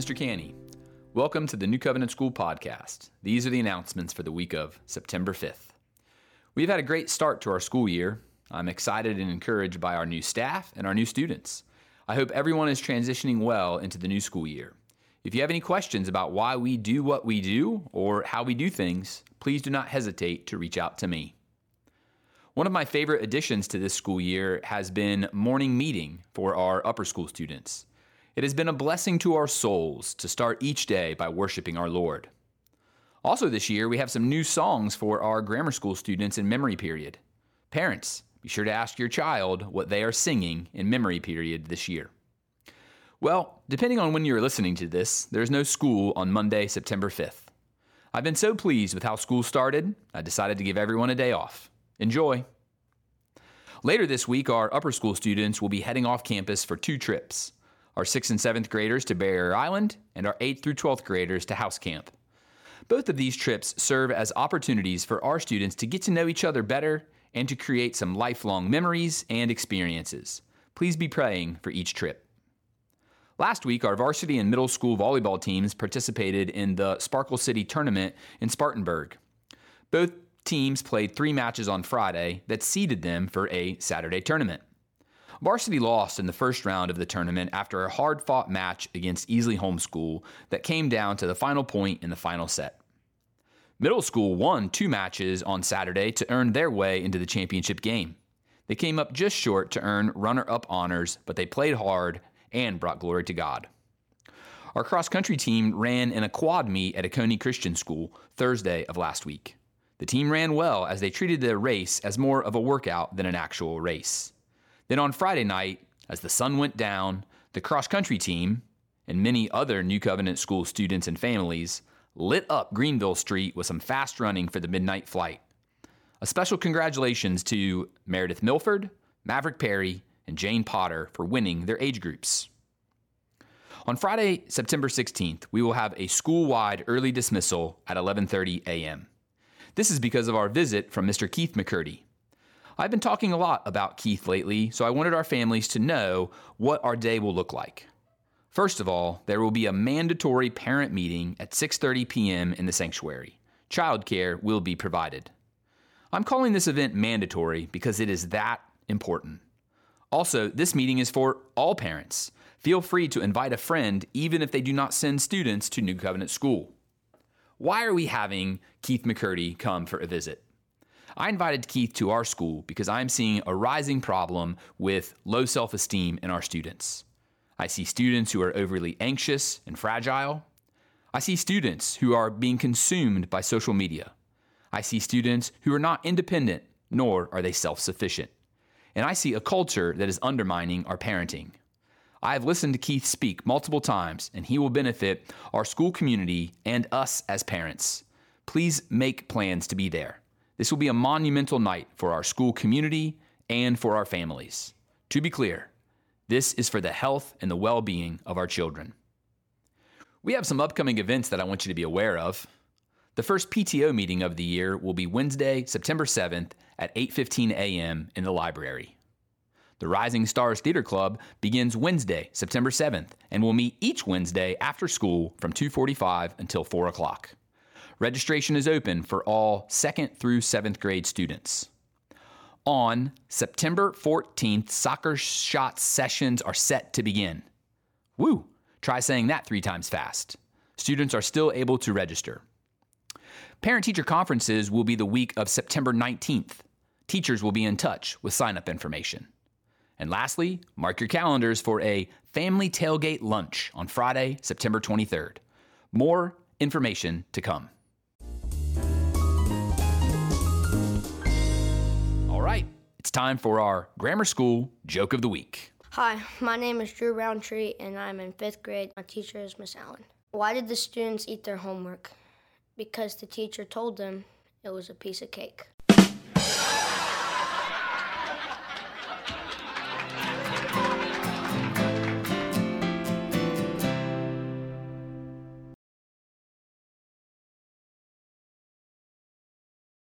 Mr. Canny. Welcome to the New Covenant School podcast. These are the announcements for the week of September 5th. We've had a great start to our school year. I'm excited and encouraged by our new staff and our new students. I hope everyone is transitioning well into the new school year. If you have any questions about why we do what we do or how we do things, please do not hesitate to reach out to me. One of my favorite additions to this school year has been morning meeting for our upper school students. It has been a blessing to our souls to start each day by worshiping our Lord. Also, this year, we have some new songs for our grammar school students in memory period. Parents, be sure to ask your child what they are singing in memory period this year. Well, depending on when you're listening to this, there's no school on Monday, September 5th. I've been so pleased with how school started, I decided to give everyone a day off. Enjoy! Later this week, our upper school students will be heading off campus for two trips our 6th and 7th graders to Barrier Island, and our 8th through 12th graders to House Camp. Both of these trips serve as opportunities for our students to get to know each other better and to create some lifelong memories and experiences. Please be praying for each trip. Last week, our varsity and middle school volleyball teams participated in the Sparkle City tournament in Spartanburg. Both teams played three matches on Friday that seeded them for a Saturday tournament. Varsity lost in the first round of the tournament after a hard fought match against Easley Homeschool that came down to the final point in the final set. Middle school won two matches on Saturday to earn their way into the championship game. They came up just short to earn runner up honors, but they played hard and brought glory to God. Our cross country team ran in a quad meet at Oconee Christian School Thursday of last week. The team ran well as they treated the race as more of a workout than an actual race. Then on Friday night, as the sun went down, the cross country team and many other New Covenant School students and families lit up Greenville Street with some fast running for the midnight flight. A special congratulations to Meredith Milford, Maverick Perry, and Jane Potter for winning their age groups. On Friday, September 16th, we will have a school-wide early dismissal at 11:30 a.m. This is because of our visit from Mr. Keith McCurdy. I've been talking a lot about Keith lately, so I wanted our families to know what our day will look like. First of all, there will be a mandatory parent meeting at 6:30 p.m. in the sanctuary. Childcare will be provided. I'm calling this event mandatory because it is that important. Also, this meeting is for all parents. Feel free to invite a friend even if they do not send students to New Covenant School. Why are we having Keith McCurdy come for a visit? I invited Keith to our school because I'm seeing a rising problem with low self esteem in our students. I see students who are overly anxious and fragile. I see students who are being consumed by social media. I see students who are not independent, nor are they self sufficient. And I see a culture that is undermining our parenting. I have listened to Keith speak multiple times, and he will benefit our school community and us as parents. Please make plans to be there. This will be a monumental night for our school community and for our families. To be clear, this is for the health and the well being of our children. We have some upcoming events that I want you to be aware of. The first PTO meeting of the year will be Wednesday, September 7th at 8:15 a.m. in the library. The Rising Stars Theater Club begins Wednesday, September 7th, and will meet each Wednesday after school from 2:45 until 4 o'clock. Registration is open for all second through seventh grade students. On September 14th, soccer shot sessions are set to begin. Woo! Try saying that three times fast. Students are still able to register. Parent teacher conferences will be the week of September 19th. Teachers will be in touch with sign up information. And lastly, mark your calendars for a family tailgate lunch on Friday, September 23rd. More information to come. It's time for our grammar school joke of the week. Hi, my name is Drew Roundtree, and I'm in fifth grade. My teacher is Miss Allen. Why did the students eat their homework? Because the teacher told them it was a piece of cake.